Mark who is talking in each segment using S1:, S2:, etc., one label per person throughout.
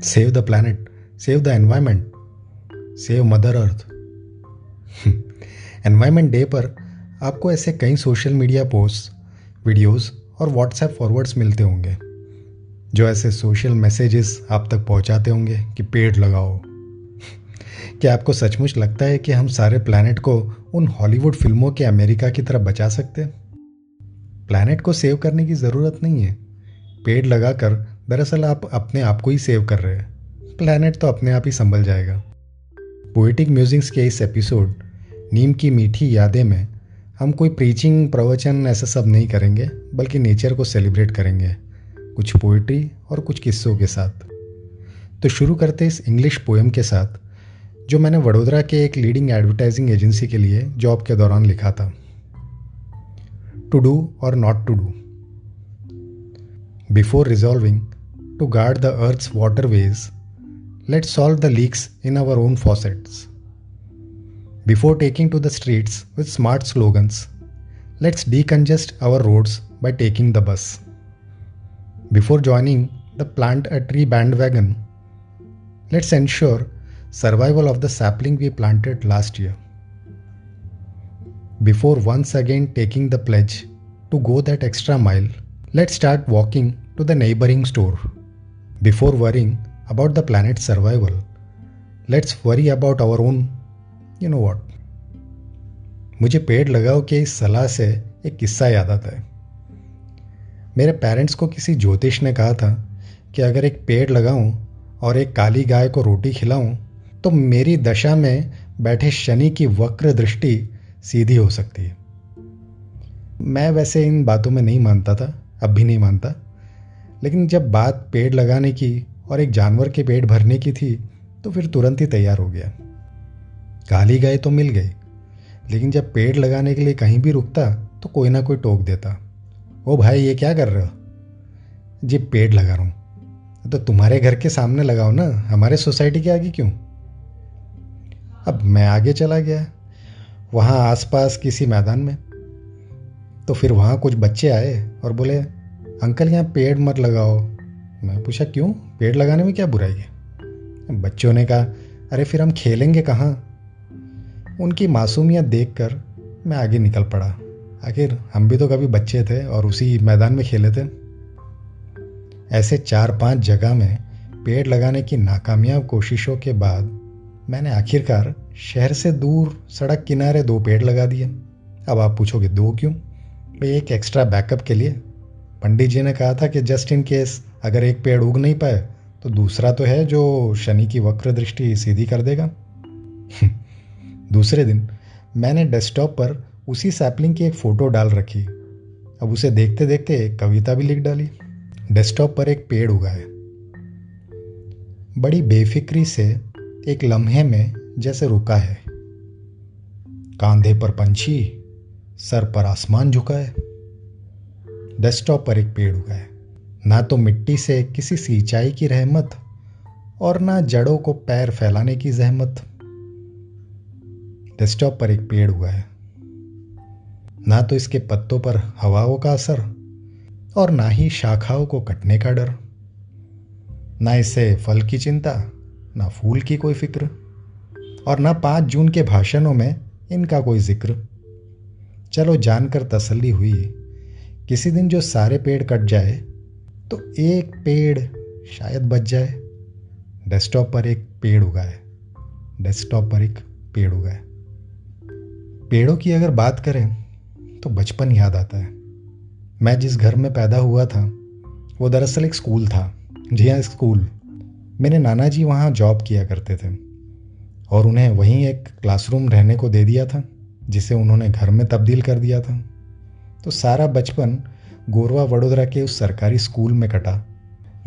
S1: Save the planet, save the environment, save mother earth environment day पर आपको ऐसे कई सोशल मीडिया पोस्ट वीडियोस और व्हाट्सएप फॉरवर्ड्स मिलते होंगे जो ऐसे सोशल मैसेजेस आप तक पहुंचाते होंगे कि पेड़ लगाओ। क्या आपको सचमुच लगता है कि हम सारे प्लानट को उन हॉलीवुड फ़िल्मों के अमेरिका की तरफ़ बचा सकते हैं? प्लानट को सेव करने की ज़रूरत नहीं है। पेड़ लगाकर दरअसल आप अपने आप को ही सेव कर रहे हैं। प्लानट तो अपने आप ही संभल जाएगा। पोइटिक म्यूजिक्स के इस एपिसोड नीम की मीठी यादें में हम कोई प्रीचिंग प्रवचन ऐसा सब नहीं करेंगे, बल्कि नेचर को सेलिब्रेट करेंगे, कुछ पोइट्री और कुछ किस्सों के साथ। तो शुरू करते इस इंग्लिश पोएम के साथ, जो मैंने वडोदरा के एक लीडिंग एडवर्टाइजिंग एजेंसी के लिए जॉब के दौरान लिखा था। टू डू और not to do before resolving to guard the Earth's waterways, let's solve the leaks in our own faucets. Before taking to the streets with smart slogans, let's decongest our roads by taking the bus. Before joining the plant a tree bandwagon, let's ensure survival of the sapling we planted last year. Before once again taking the pledge to go that extra mile, let's start walking to the neighboring store. Before worrying about the planet's survival, let's worry about our own, you know what. मुझे पेड़ लगाओ के इस सलाह से एक किस्सा याद आता है। मेरे पेरेंट्स को किसी ज्योतिष ने कहा था कि अगर एक पेड़ लगाऊँ और एक काली गाय को रोटी खिलाऊं तो मेरी दशा में बैठे शनि की वक्र दृष्टि सीधी हो सकती है। मैं वैसे इन बातों में नहीं मानता था अब भी नहीं मानता। लेकिन जब बात पेड़ लगाने की और एक जानवर के पेट भरने की थी तो फिर तुरंत ही तैयार हो गया। काली गाय तो मिल गई लेकिन जब पेड़ लगाने के लिए कहीं भी रुकता तो कोई ना कोई टोक देता। ओ भाई, ये क्या कर रहे हो? जी, पेड़ लगा रहा हूँ। तो तुम्हारे घर के सामने लगाओ ना, हमारे सोसाइटी के आगे क्यों? अब मैं आगे चला गया, वहाँ आसपास किसी मैदान में। तो फिर वहाँ कुछ बच्चे आए और बोले अंकल यहाँ पेड़ मत लगाओ। मैं पूछा, क्यों? पेड़ लगाने में क्या बुराई है? बच्चों ने कहा, अरे फिर हम खेलेंगे कहाँ? उनकी मासूमियत देखकर मैं आगे निकल पड़ा। आखिर हम भी तो कभी बच्चे थे और उसी मैदान में खेले थे। ऐसे चार पाँच जगह में पेड़ लगाने की नाकामयाब कोशिशों के बाद मैंने आखिरकार शहर से दूर सड़क किनारे दो पेड़ लगा दिए। अब आप पूछोगे, दो क्यों? भाई एक एक्स्ट्रा बैकअप के लिए पंडित जी ने कहा था कि जस्ट इन केस अगर एक पेड़ उग नहीं पाए तो दूसरा तो है जो शनि की वक्र दृष्टि सीधी कर देगा। दूसरे दिन मैंने डेस्कटॉप पर उसी सैपलिंग की एक फ़ोटो डाल रखी। अब उसे देखते देखते एक कविता भी लिख डाली। डेस्कटॉप पर एक पेड़ उगा है। बड़ी बेफिक्री से एक लम्हे में जैसे रुका है। कांधे पर पंछी, सर पर आसमान झुका है। डेस्कटॉप पर एक पेड़ उगा है। ना तो मिट्टी से किसी सिंचाई की रहमत और ना जड़ों को पैर फैलाने की जहमत। डेस्कटॉप पर एक पेड़ उगा है। ना तो इसके पत्तों पर हवाओं का असर और ना ही शाखाओं को कटने का डर। ना इसे फल की चिंता, ना फूल की कोई फ़िक्र और ना पाँच जून के भाषणों में इनका कोई ज़िक्र। चलो जानकर तसल्ली हुई। किसी दिन जो सारे पेड़ कट जाए तो एक पेड़ शायद बच जाए। डेस्कटॉप पर एक पेड़ उगाए। डेस्कटॉप पर एक पेड़ उगाए। पेड़ों की अगर बात करें तो बचपन याद आता है। मैं जिस घर में पैदा हुआ था, वो दरअसल एक स्कूल था। जी हाँ स्कूल। मेरे नाना जी वहाँ जॉब किया करते थे। और उन्हें वहीं एक क्लासरूम रहने को दे दिया था, जिसे उन्होंने घर में तब्दील कर दिया था। तो सारा बचपन गोरवा वडोदरा के उस सरकारी स्कूल में कटा।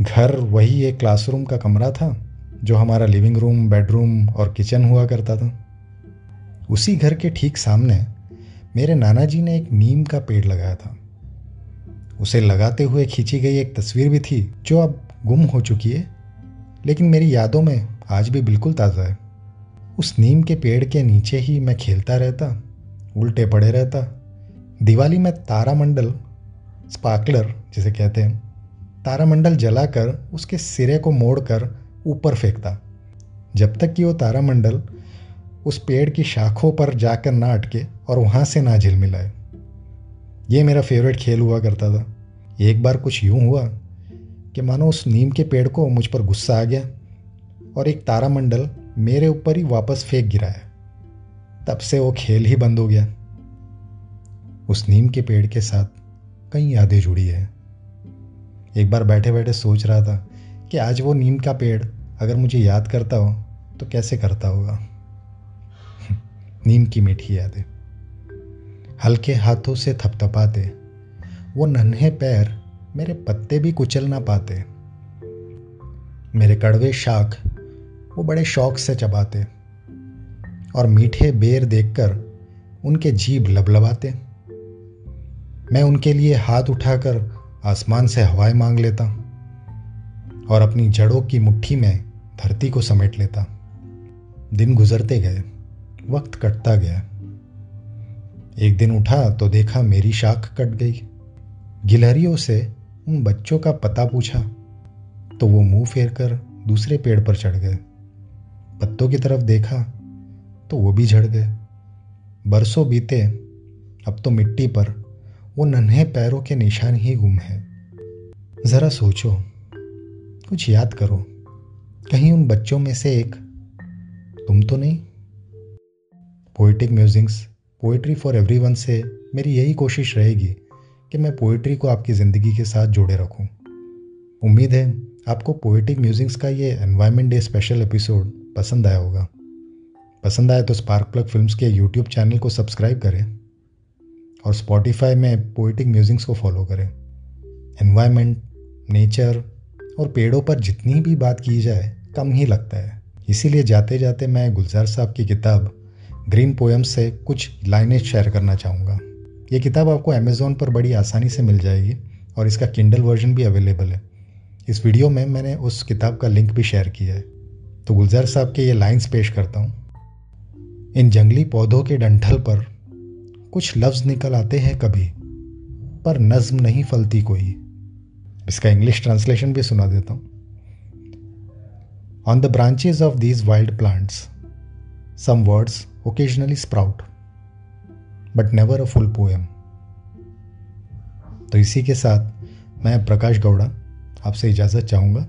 S1: घर वही एक क्लासरूम का कमरा था, जो हमारा लिविंग रूम बेडरूम और किचन हुआ करता था। उसी घर के ठीक सामने मेरे नाना जी ने एक नीम का पेड़ लगाया था। उसे लगाते हुए खींची गई एक तस्वीर भी थी, जो अब गुम हो चुकी है, लेकिन मेरी यादों में आज भी बिल्कुल ताज़ा है। उस नीम के पेड़ के नीचे ही मैं खेलता रहता, उल्टे पड़े रहता दिवाली में तारामंडल, स्पार्कलर जिसे कहते हैं, तारामंडल जलाकर उसके सिरे को मोड़कर ऊपर फेंकता। जब तक कि वो तारामंडल उस पेड़ की शाखों पर जाकर ना अटके और वहाँ से ना झिलमिलाए ये मेरा फेवरेट खेल हुआ करता था। एक बार कुछ यूँ हुआ कि मानो उस नीम के पेड़ को मुझ पर गुस्सा आ गया और एक तारामंडल मेरे ऊपर ही वापस फेंक गिराया। तब से वो खेल ही बंद हो गया। उस नीम के पेड़ के साथ कई यादें जुड़ी है। एक बार बैठे बैठे सोच रहा था कि आज वो नीम का पेड़ अगर मुझे याद करता हो तो कैसे करता होगा? नीम की मीठी यादें। हल्के हाथों से थपथपाते। वो नन्हे पैर मेरे पत्ते भी कुचल ना पाते। मेरे कड़वे शाख वो बड़े शौक से चबाते। और मीठे बेर देखकर उनके जीभ लबलबाते। मैं उनके लिए हाथ उठाकर आसमान से हवाएँ मांग लेता और अपनी जड़ों की मुट्ठी में धरती को समेट लेता। दिन गुजरते गए, वक्त कटता गया। एक दिन उठा तो देखा मेरी शाख कट गई। गिलहरियों से उन बच्चों का पता पूछा तो वो मुँह फेर कर दूसरे पेड़ पर चढ़ गए। पत्तों की तरफ़ देखा तो वो भी झड़ गए। बरसों बीते, अब तो मिट्टी पर वो नन्हे पैरों के निशान ही गुम है। ज़रा सोचो, कुछ याद करो, कहीं उन बच्चों में से एक। तुम तो नहीं? Poetic musics poetry for everyone से मेरी यही कोशिश रहेगी कि मैं पोइट्री को आपकी ज़िंदगी के साथ जोड़े रखूँ। उम्मीद है आपको पोइटिक म्यूजिक्स का ये एनवायरमेंट डे स्पेशल एपिसोड पसंद आया होगा। पसंद आया तो स्पार्क प्लग फिल्म्स के यूट्यूब चैनल को सब्सक्राइब करें। और स्पॉटिफाई में पोइटिक म्यूजिक्स को फॉलो करें। एनवायरनमेंट नेचर और पेड़ों पर जितनी भी बात की जाए, कम ही लगता है। इसीलिए जाते जाते मैं गुलजार साहब की किताब ग्रीन पोएम से कुछ लाइनें शेयर करना चाहूँगा। ये किताब आपको अमेज़ोन पर बड़ी आसानी से मिल जाएगी और इसका किंडल वर्जन भी अवेलेबल है। इस वीडियो में मैंने उस किताब का लिंक भी शेयर किया है। तो गुलजार साहब के ये लाइन्स पेश करता हूँ। इन जंगली पौधों के डंठल पर कुछ लफ्ज निकल आते हैं कभी, पर नज्म नहीं फलती कोई। इसका इंग्लिश ट्रांसलेशन भी सुना देता हूँ। On the branches of these wild plants some words occasionally sprout but never a full poem तो इसी के साथ मैं प्रकाश गौड़ा आपसे इजाज़त चाहूँगा।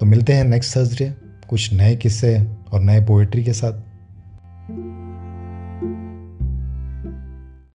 S1: तो मिलते हैं नेक्स्ट थर्सडे कुछ नए किस्से और नए पोएट्री के साथ।